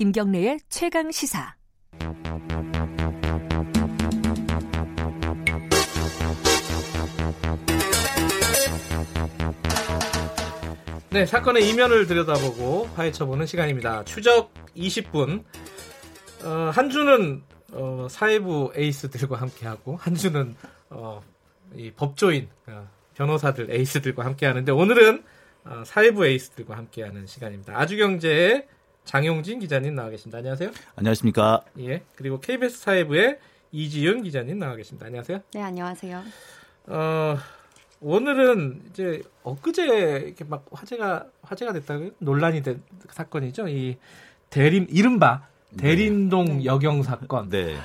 김경래의 최강 시사. 네, 사건의 이면을 들여다보고 파헤쳐보는 시간입니다. 추적 20분. 어, 한 주는 어, 사회부 에이스들과 함께하고 한 주는 어, 이 법조인 어, 변호사들 에이스들과 함께하는데 오늘은 어, 사회부 에이스들과 함께하는 시간입니다. 아주경제의 장용진 기자님 나와 계십니다. 안녕하세요. 안녕하십니까. 예. 그리고 KBS 사회부의 이지윤 기자님 나와 계십니다. 안녕하세요. 네, 안녕하세요. 어, 오늘은 이제 엊그제 이렇게 막 화제가 화제가 됐다고 논란이 된 사건이죠. 이 대림 이른바 대림동 네. 여경 사건. 네.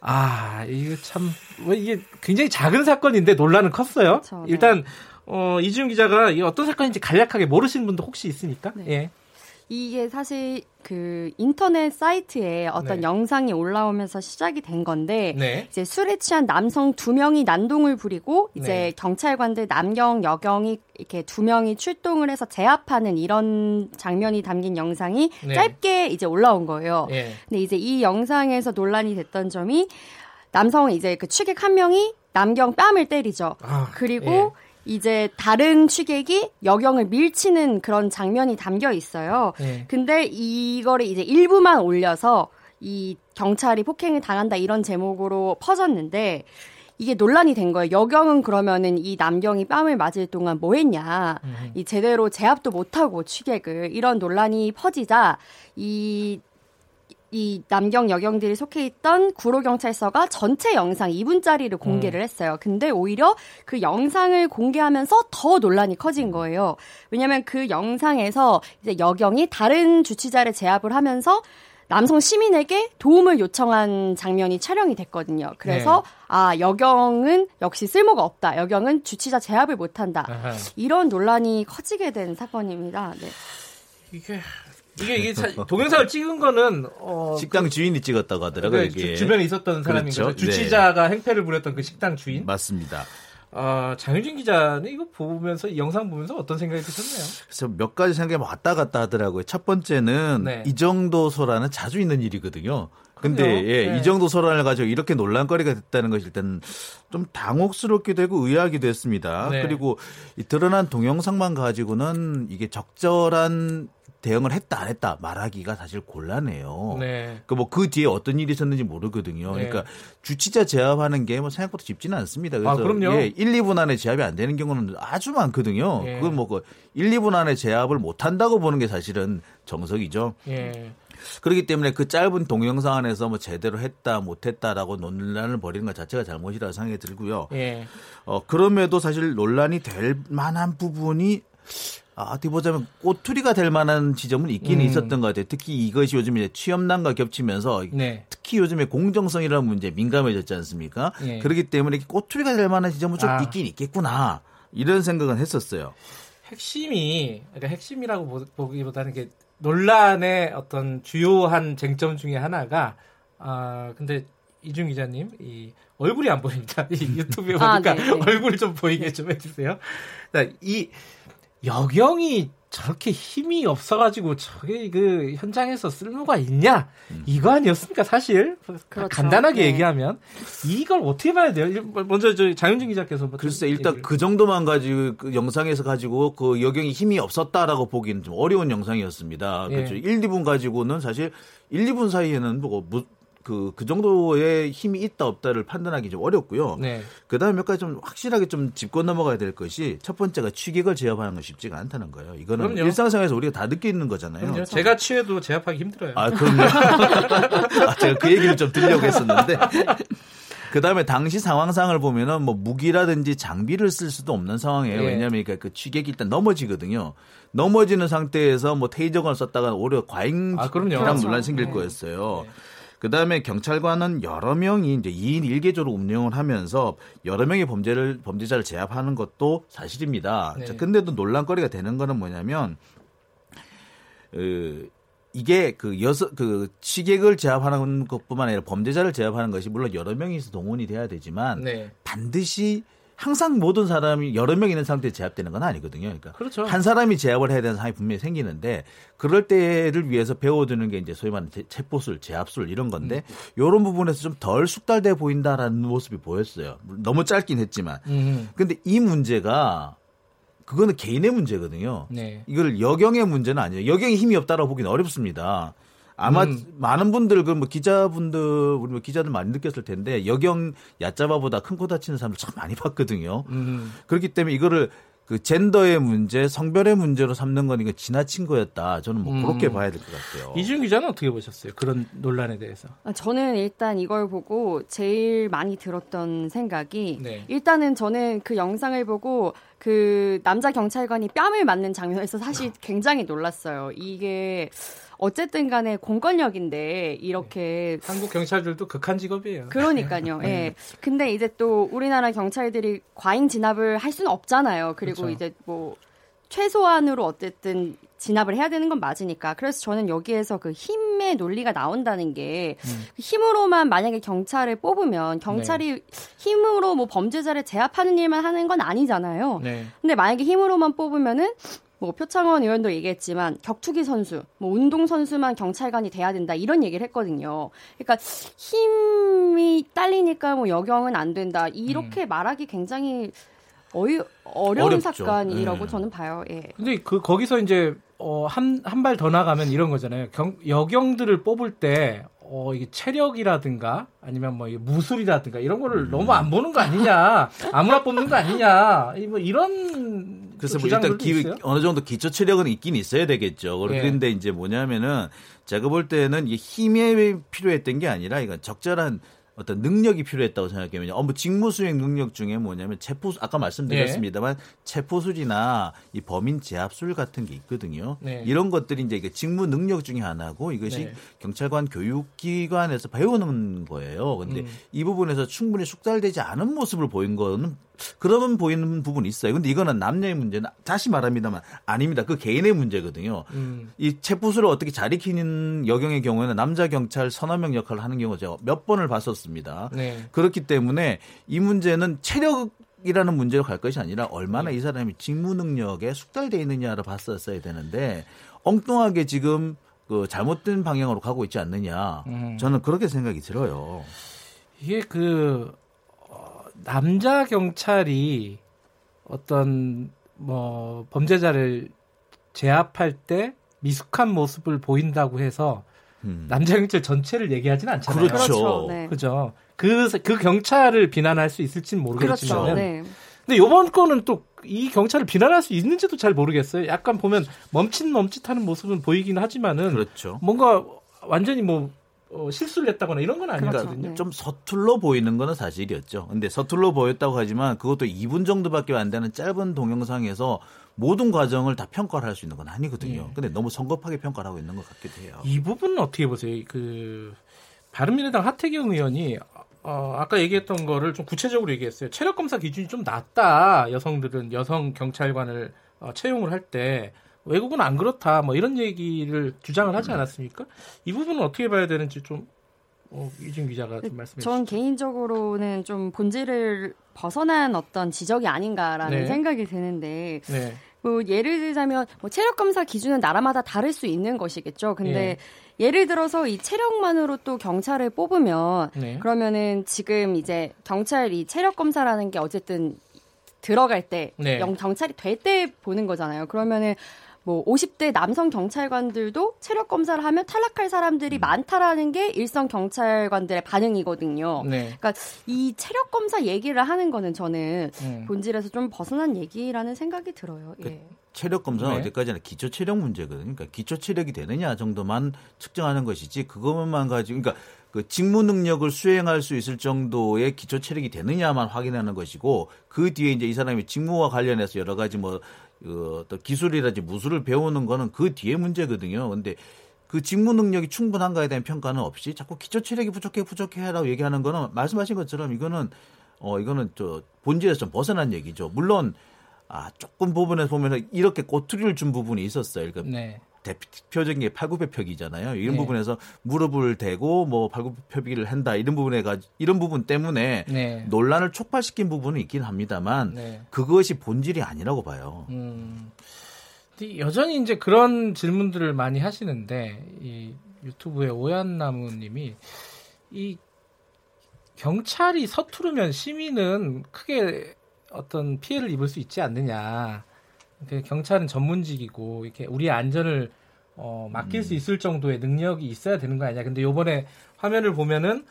아, 이거 참, 왜 이게 굉장히 작은 사건인데 논란은 컸어요. 그렇죠, 네. 일단, 어, 이지훈 기자가 이 어떤 사건인지 간략하게 모르시는 분도 혹시 있으니까. 네. 예. 이게 사실 그 인터넷 사이트에 어떤 네. 영상이 올라오면서 시작이 된 건데 네. 이제 술에 취한 남성 두 명이 난동을 부리고 이제 네. 경찰관들 남경 여경이 이렇게 두 명이 출동을 해서 제압하는 이런 장면이 담긴 영상이 네. 짧게 이제 올라온 거예요. 예. 근데 이제 이 영상에서 논란이 됐던 점이 남성 이제 그 취객 한 명이 남경 뺨을 때리죠. 아, 그리고 예. 이제 다른 취객이 여경을 밀치는 그런 장면이 담겨 있어요. 네. 근데 이거를 이제 일부만 올려서 이 경찰이 폭행을 당한다 이런 제목으로 퍼졌는데 이게 논란이 된 거예요. 여경은 그러면은 이 남경이 뺨을 맞을 동안 뭐 했냐. 음. 이 제대로 제압도 못하고 취객을 이런 논란이 퍼지자 이 이 남경 여경들이 속해 있던 구로 경찰서가 전체 영상 2분짜리를 공개를 음. 했어요. 근데 오히려 그 영상을 공개하면서 더 논란이 커진 거예요. 왜냐면 그 영상에서 이제 여경이 다른 주치자를 제압을 하면서 남성 시민에게 도움을 요청한 장면이 촬영이 됐거든요. 그래서 네. 아 여경은 역시 쓸모가 없다. 여경은 주치자 제압을 못한다. 아하. 이런 논란이 커지게 된 사건입니다. 네. 이게 이게 이게 동영상을 찍은 거는 어, 식당 그, 주인이 찍었다고 하더라고요. 그, 이게. 주, 변에 있었던 사람인 그렇죠? 거죠. 주치자가 네. 행패를 부렸던 그 식당 주인. 맞습니다. 어, 장효진 기자는 이거 보면서 이 영상 보면서 어떤 생각이 드셨나요? 그래서 몇 가지 생각이 왔다 갔다 하더라고요. 첫 번째는 네. 이 정도 소란은 자주 있는 일이거든요. 근데 예, 네. 이 정도 소란을 가지고 이렇게 논란거리가 됐다는 것이 일단 좀 당혹스럽기도 하고 의아하기도 했습니다. 네. 그리고 이 드러난 동영상만 가지고는 이게 적절한 대응을 했다 안 했다 말하기가 사실 곤란해요. 네. 그뭐그 그 뒤에 어떤 일이 있었는지 모르거든요. 네. 그러니까 주치자 제압하는 게 뭐 생각보다 쉽지는 않습니다. 그래서 아, 그럼요. 예, 1, 2분 안에 제압이 안 되는 경우는 아주 많거든요. 예. 그건 뭐 그 1, 2분 안에 제압을 못 한다고 보는 게 사실은 정석이죠. 예. 그렇기 때문에 그 짧은 동영상 안에서 뭐 제대로 했다 못했다라고 논란을 벌이는 것 자체가 잘못이라고 생각이 들고요. 예. 어 그럼에도 사실 논란이 될 만한 부분이 아, 어떻게 보자면 꼬투리가 될 만한 지점은 있기는 음. 있었던 것 같아요. 특히 이것이 요즘 이제 취업난과 겹치면서 네. 특히 요즘에 공정성이라는 문제에 민감해졌지 않습니까? 네. 그렇기 때문에 꼬투리가 될 만한 지점은 좀 아. 있긴 있겠구나. 이런 생각은 했었어요. 핵심이, 그러니까 핵심이라고 보기보다는 게 논란의 어떤 주요한 쟁점 중에 하나가, 아, 근데 이중 기자님, 이 얼굴이 안 보입니다. 이 유튜브에 아, 보니까 아, 네, 네. 얼굴 좀 보이게 좀 해주세요. 이 여경이 저렇게 힘이 없어가지고 저게 그 현장에서 쓸모가 있냐 음. 이거 아니었습니까 사실 그렇죠. 간단하게 네. 얘기하면 이걸 어떻게 봐야 돼요? 먼저 저 장윤진 기자께서 글쎄 일단 얘기를. 그 정도만 가지고 그 영상에서 가지고 그 여경이 힘이 없었다라고 보기는 좀 어려운 영상이었습니다. 예. 그렇죠. 1, 2분 가지고는 사실 1, 2분 사이에는 뭐 그, 그 정도의 힘이 있다 없다를 판단하기 좀 어렵고요. 네. 그 다음에 몇 가지 좀 확실하게 좀 짚고 넘어가야 될 것이 첫 번째가 취객을 제압하는 건 쉽지가 않다는 거예요. 이거는 그럼요. 일상생활에서 우리가 다 느끼는 거잖아요. 그럼요. 제가 취해도 제압하기 힘들어요. 아, 그럼요. 아, 제가 그 얘기를 좀 드리려고 했었는데. 그 다음에 당시 상황상을 보면은 뭐 무기라든지 장비를 쓸 수도 없는 상황이에요. 네. 왜냐하면 그러니까 그 취객이 일단 넘어지거든요. 넘어지는 상태에서 뭐 테이저건을 썼다가 오히려 과잉 아, 논란 그렇죠. 생길 네. 거였어요. 네. 그 다음에 경찰관은 여러 명이 이제 2인 1개조로 운영을 하면서 여러 명의 범죄를, 범죄자를 제압하는 것도 사실입니다. 네. 자, 근데도 논란거리가 되는 거는 뭐냐면, 그, 이게 그 여섯, 그 취객을 제압하는 것뿐만 아니라 범죄자를 제압하는 것이 물론 여러 명이서 동원이 돼야 되지만 네. 반드시 항상 모든 사람이 여러 명 있는 상태에 제압되는 건 아니거든요. 그러니까 그렇죠. 한 사람이 제압을 해야 되는 상황이 분명히 생기는데 그럴 때를 위해서 배워두는 게 이제 소위 말하는 체포술, 제압술 이런 건데 음. 이런 부분에서 좀 덜 숙달돼 보인다라는 모습이 보였어요. 너무 짧긴 했지만. 음. 근데 이 문제가 그거는 개인의 문제거든요. 네. 이걸 여경의 문제는 아니에요. 여경이 힘이 없다라고 보기는 어렵습니다. 아마 음. 많은 분들 그 뭐 기자분들 우리 뭐 기자들 많이 느꼈을 텐데 여경 야자바보다 큰 코 다치는 사람들 참 많이 봤거든요. 음. 그렇기 때문에 이거를 그 젠더의 문제, 성별의 문제로 삼는 건 이거 지나친 거였다. 저는 뭐 그렇게 음. 봐야 될 것 같아요. 이준 기자는 어떻게 보셨어요? 그런 논란에 대해서? 아, 저는 일단 이걸 보고 제일 많이 들었던 생각이 네. 일단은 저는 그 영상을 보고 그 남자 경찰관이 뺨을 맞는 장면에서 사실 굉장히 놀랐어요. 이게 어쨌든 간에 공권력인데 이렇게 네. 한국 경찰들도 극한 직업이에요. 그러니까요. 예. 네. 근데 이제 또 우리나라 경찰들이 과잉 진압을 할 수는 없잖아요. 그리고 그렇죠. 이제 뭐 최소한으로 어쨌든 진압을 해야 되는 건 맞으니까. 그래서 저는 여기에서 그 힘의 논리가 나온다는 게 음. 그 힘으로만 만약에 경찰을 뽑으면 경찰이 네. 힘으로 뭐 범죄자를 제압하는 일만 하는 건 아니잖아요. 네. 근데 만약에 힘으로만 뽑으면은 뭐 표창원 의원도 얘기했지만 격투기 선수, 뭐 운동 선수만 경찰관이 돼야 된다 이런 얘기를 했거든요. 그러니까 힘이 딸리니까 뭐 여경은 안 된다 이렇게 음. 말하기 굉장히 어이, 어려운 어렵죠. 사건이라고 네. 저는 봐요. 예. 근데 그 거기서 이제 어, 한 한 발 더 나가면 이런 거잖아요. 경, 여경들을 뽑을 때 어, 이게 체력이라든가 아니면 뭐 무술이라든가 이런 거를 음. 너무 안 보는 거 아니냐. 아무나 뽑는 거 아니냐. 뭐 이런 그래서 뭐 일단 기, 어느 정도 기초 체력은 있긴 있어야 되겠죠. 그런데 예. 이제 뭐냐면은 제가 볼 때는 이 힘에 필요했던 게 아니라 이건 적절한 어떤 능력이 필요했다고 생각해요. 업무 직무 수행 능력 중에 뭐냐면 체포 아까 말씀드렸습니다만 네. 체포술이나 이 범인 제압술 같은 게 있거든요. 네. 이런 것들이 이제 직무 능력 중에 하나고 이것이 네. 경찰관 교육기관에서 배우는 거예요. 근데 음. 이 부분에서 충분히 숙달되지 않은 모습을 보인 거는 그러면 보이는 부분이 있어요. 근데 이거는 남녀의 문제는 다시 말합니다만 아닙니다. 그 개인의 문제거든요. 음. 이 체포수를 어떻게 잘 익히는 여경의 경우에는 남자 경찰 서너 명 역할을 하는 경우 제가 몇 번을 봤었습니다. 네. 그렇기 때문에 이 문제는 체력 이라는 문제로 갈 것이 아니라 얼마나 네. 이 사람이 직무 능력에 숙달돼 있느냐를 봤었어야 되는데 엉뚱하게 지금 그 잘못된 방향으로 가고 있지 않느냐. 음. 저는 그렇게 생각이 들어요. 이게 그 남자 경찰이 어떤 뭐 범죄자를 제압할 때 미숙한 모습을 보인다고 해서 음. 남자 경찰 전체를 얘기하지는 않잖아요. 그렇죠. 그렇죠. 네. 그죠. 그, 그 경찰을 비난할 수 있을지는 모르겠지만. 그렇죠. 네. 근데 요번 거는 또 이 경찰을 비난할 수 있는지도 잘 모르겠어요. 약간 보면 멈칫 멈칫하는 모습은 보이긴 하지만은. 그렇죠. 뭔가 완전히 뭐 어, 실수를 했다거나 이런 건 아니거든요. 그러니까 네. 좀 서툴러 보이는 거는 사실이었죠. 근데 서툴러 보였다고 하지만 그것도 2분 정도밖에 안 되는 짧은 동영상에서 모든 과정을 다 평가를 할 수 있는 건 아니거든요. 네. 근데 너무 성급하게 평가를 하고 있는 것 같기도 해요. 이 부분은 어떻게 보세요? 그 바른미래당 하태경 의원이 어, 아까 얘기했던 거를 좀 구체적으로 얘기했어요. 체력 검사 기준이 좀 낮다. 여성들은 여성 경찰관을 어, 채용을 할 때 외국은 안 그렇다 뭐 이런 얘기를 주장을 하지 않았습니까? 이 부분은 어떻게 봐야 되는지 좀 어, 이준 기자가 좀 말씀해 주시죠. 전 개인적으로는 좀 본질을 벗어난 어떤 지적이 아닌가라는 네. 생각이 드는데 네. 뭐 예를 들자면 뭐 체력 검사 기준은 나라마다 다를 수 있는 것이겠죠. 근데 네. 예를 들어서 이 체력만으로 또 경찰을 뽑으면 네. 그러면은 지금 이제 경찰 이 체력 검사라는 게 어쨌든 들어갈 때 네. 경찰이 될 때 보는 거잖아요. 그러면은 뭐 50대 남성 경찰관들도 체력 검사를 하면 탈락할 사람들이 음. 많다라는 게 일선 경찰관들의 반응이거든요. 네. 그러니까 이 체력 검사 얘기를 하는 거는 저는 음. 본질에서 좀 벗어난 얘기라는 생각이 들어요. 그 예. 체력 검사는 네. 어디까지나 기초 체력 문제거든요. 그러니까 기초 체력이 되느냐 정도만 측정하는 것이지 그것만 가지고 그러니까 그 직무 능력을 수행할 수 있을 정도의 기초 체력이 되느냐만 확인하는 것이고 그 뒤에 이제 이 사람이 직무와 관련해서 여러 가지 뭐 그, 또 기술이라든지 무술을 배우는 거는 그 뒤에 문제거든요. 근데 그 직무 능력이 충분한가에 대한 평가는 없이 자꾸 기초 체력이 부족해 부족해라고 얘기하는 거는 말씀하신 것처럼 이거는 어 이거는 저 본질에서 좀 벗어난 얘기죠. 물론 아 조금 부분에서 보면은 이렇게 꼬투리를 준 부분이 있었어요. 그러니까 네. 대표적인 게 팔굽혀펴기잖아요. 이런 네. 부분에서 무릎을 대고 뭐 팔굽혀펴기를 한다 이런 부분에 가 이런 부분 때문에 네. 논란을 촉발시킨 부분은 있긴 합니다만 네. 그것이 본질이 아니라고 봐요. 음. 여전히 이제 그런 질문들을 많이 하시는데 이 유튜브에 오얀나무님이 이 경찰이 서투르면 시민은 크게 어떤 피해를 입을 수 있지 않느냐. 경찰은 전문직이고 이렇게 우리의 안전을 어, 맡길 음. 수 있을 정도의 능력이 있어야 되는 거 아니냐. 근데 요번에 화면을 보면은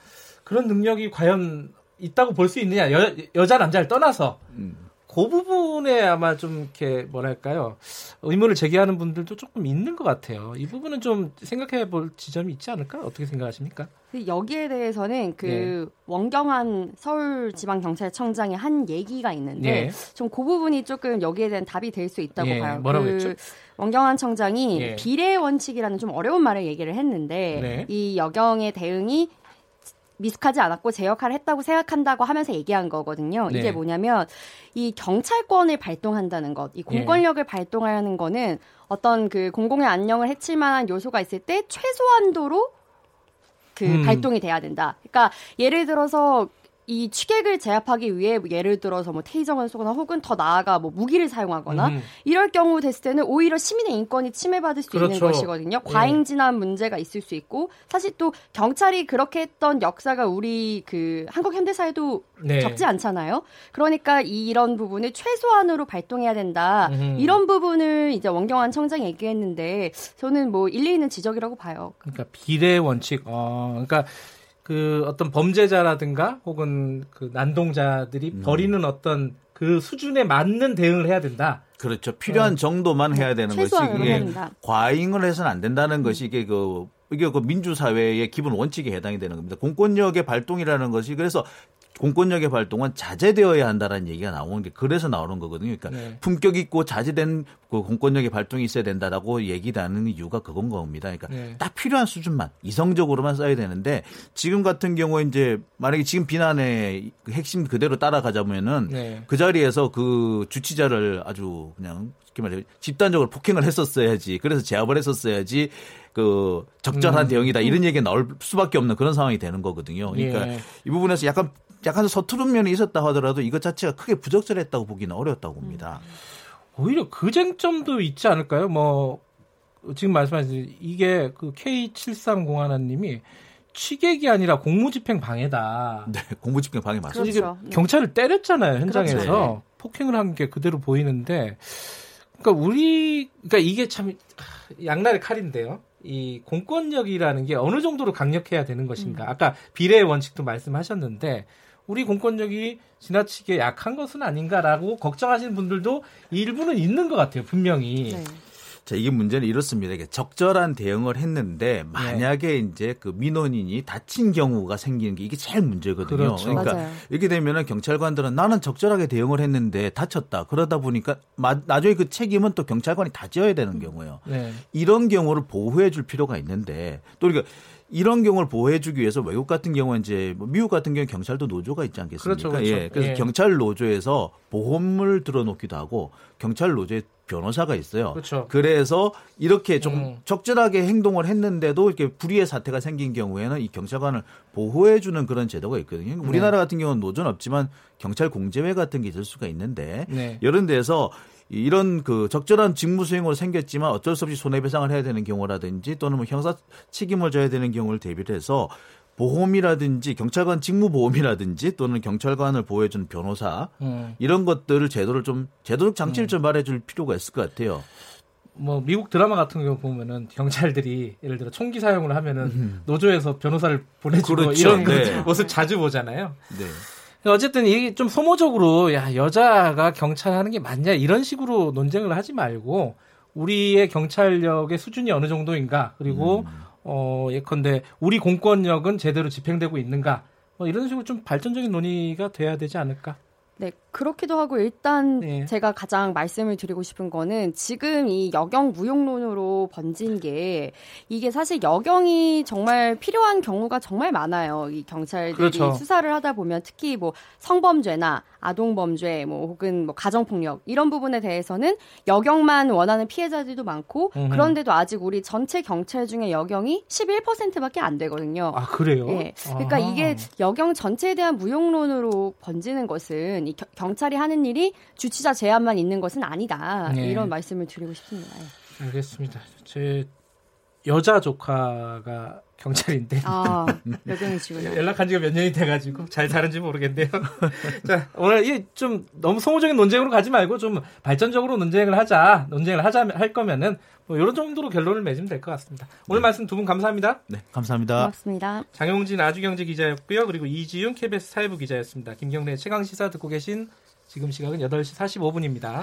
그런 능력이 과연 있다고 볼 수 있느냐. 여, 여자 남자를 떠나서 음. 그 부분에 아마 좀 이렇게 뭐랄까요 의문을 제기하는 분들도 조금 있는 것 같아요. 이 부분은 좀 생각해 볼 지점이 있지 않을까? 어떻게 생각하십니까? 그 여기에 대해서는 그 네. 원경한 서울지방경찰청장의 한 얘기가 있는데 네. 좀그 부분이 조금 여기에 대한 답이 될 수 있다고 네. 봐요. 뭐라고 그 했죠? 원경한 청장이 예. 비례 원칙이라는 좀 어려운 말을 얘기를 했는데 네. 이 여경의 대응이 미숙하지 않았고 제 역할을 했다고 생각한다고 하면서 얘기한 거거든요. 네. 이게 뭐냐면 이 경찰권을 발동한다는 것, 이 예. 공권력을 네. 발동하는 거는 어떤 그 공공의 안녕을 해칠 만한 요소가 있을 때 최소한도로 그 음. 발동이 돼야 된다. 그러니까 예를 들어서 이 취객을 제압하기 위해 예를 들어서 뭐 테이저건을 쏘거나 혹은 더 나아가 뭐 무기를 사용하거나 음. 이럴 경우 됐을 때는 오히려 시민의 인권이 침해받을 수 그렇죠. 있는 것이거든요. 예. 과잉 진압 문제가 있을 수 있고 사실 또 경찰이 그렇게 했던 역사가 우리 그 한국 현대사에도 네. 적지 않잖아요. 그러니까 이런 부분을 최소한으로 발동해야 된다. 음. 이런 부분을 이제 원경환 청장이 얘기했는데 저는 뭐 일리 있는 지적이라고 봐요. 그러니까 비례 원칙. 어, 그러니까 그 어떤 범죄자라든가 혹은 그 난동자들이 음. 벌이는 어떤 그 수준에 맞는 대응을 해야 된다. 그렇죠. 필요한 어. 정도만 해야 되는 것이 이게 과잉을 해서는 안 된다는 음. 것이 이게 그 이게 그 민주사회의 기본 원칙에 해당이 되는 겁니다. 공권력의 발동이라는 것이 그래서 공권력의 발동은 자제되어야 한다라는 얘기가 나오는 게 그래서 나오는 거거든요. 그러니까 네. 품격 있고 자제된 그 공권력의 발동이 있어야 된다라고 얘기하는 이유가 그건 겁니다. 그러니까 네. 딱 필요한 수준만 이성적으로만 써야 되는데 지금 같은 경우에 이제 만약에 지금 비난의 그 핵심 그대로 따라가자면은 네. 그 자리에서 그 주치자를 아주 그냥 쉽게 말해 집단적으로 폭행을 했었어야지. 그래서 제압을 했었어야지. 그 적절한 음. 대응이다 이런 얘기가 나올 수밖에 없는 그런 상황이 되는 거거든요. 그러니까 예. 이 부분에서 약간 약간 서투른 면이 있었다 하더라도 이것 자체가 크게 부적절했다고 보기는 어렵다고 봅니다. 음. 오히려 그 쟁점도 있지 않을까요? 뭐 지금 말씀하신 이게 그 K7301 하나님이 취객이 아니라 공무집행 방해다. 네, 공무집행 방해 맞습니다. 그렇죠. 네. 경찰을 때렸잖아요 현장에서 그렇죠. 폭행을 한 게 그대로 보이는데, 그러니까 우리, 그러니까 이게 참 양날의 칼인데요. 이 공권력이라는 게 어느 정도로 강력해야 되는 것인가. 음. 아까 비례의 원칙도 말씀하셨는데 우리 공권력이 지나치게 약한 것은 아닌가라고 걱정하시는 분들도 일부는 있는 것 같아요, 분명히. 네. 자, 이게 문제는 이렇습니다. 이게 적절한 대응을 했는데 만약에 네. 이제 그 민원인이 다친 경우가 생기는 게 이게 제일 문제거든요. 그렇죠. 그러니까 맞아요. 이렇게 되면은 경찰관들은 나는 적절하게 대응을 했는데 다쳤다. 그러다 보니까 마, 나중에 그 책임은 또 경찰관이 다 져야 되는 경우예요. 네. 이런 경우를 보호해 줄 필요가 있는데 또 우리가 이런 경우를 보호해주기 위해서 외국 같은 경우는 이제 뭐 미국 같은 경우 경찰도 노조가 있지 않겠습니까? 그렇죠, 그렇죠. 예. 그래서 예. 경찰 노조에서 보험을 들어놓기도 하고 경찰 노조에 변호사가 있어요. 그렇죠. 그래서 이렇게 좀 음. 적절하게 행동을 했는데도 이렇게 불의의 사태가 생긴 경우에는 이 경찰관을 보호해 주는 그런 제도가 있거든요. 네. 우리나라 같은 경우는 노조는 없지만 경찰 공제회 같은 게 있을 수가 있는데 네. 이런 데서 이런 그 적절한 직무 수행으로 생겼지만 어쩔 수 없이 손해배상을 해야 되는 경우라든지 또는 뭐 형사 책임을 져야 되는 경우를 대비를 해서 보험이라든지 경찰관 직무 보험이라든지 또는 경찰관을 보호해주는 변호사 음. 이런 것들을 제도를 좀 제도적 장치를 음. 좀 말해줄 필요가 있을 것 같아요. 뭐 미국 드라마 같은 경우 보면은 경찰들이 예를 들어 총기 사용을 하면은 음. 노조에서 변호사를 보내주고 그렇죠. 이런 네. 모습 자주 보잖아요. 네. 어쨌든 이게 좀 소모적으로 야 여자가 경찰 하는 게 맞냐 이런 식으로 논쟁을 하지 말고 우리의 경찰력의 수준이 어느 정도인가 그리고 음. 어 예컨대 우리 공권력은 제대로 집행되고 있는가? 뭐 이런 식으로 좀 발전적인 논의가 돼야 되지 않을까 네, 그렇기도 하고 일단 네. 제가 가장 말씀을 드리고 싶은 거는 지금 이 여경 무용론으로 번진 게 이게 사실 여경이 정말 필요한 경우가 정말 많아요. 이 경찰들이 그렇죠. 수사를 하다 보면 특히 뭐 성범죄나 아동범죄 뭐 혹은 뭐 가정폭력 이런 부분에 대해서는 여경만 원하는 피해자들도 많고 음흠. 그런데도 아직 우리 전체 경찰 중에 여경이 11%밖에 안 되거든요. 아 그래요? 네. 그러니까 아. 이게 여경 전체에 대한 무용론으로 번지는 것은 이 겨, 경찰이 하는 일이 주치자 제한만 있는 것은 아니다. 네. 이런 말씀을 드리고 싶습니다. 알겠습니다. 제 여자 조카가 경찰인데. 아. 연락한 지가 몇 년이 돼가지고 잘 사는지 모르겠네요. 자, 오늘 이좀 너무 소모적인 논쟁으로 가지 말고 좀 발전적으로 논쟁을 하자, 논쟁을 하자 할 거면은 뭐 이런 정도로 결론을 맺으면 될 것 같습니다. 오늘 네. 말씀 두 분 감사합니다. 네, 감사합니다. 고맙습니다. 장용진 아주경제 기자였고요. 그리고 이지윤 KBS 사회부 기자였습니다. 김경래 최강 시사 듣고 계신 지금 시각은 8시 45분입니다.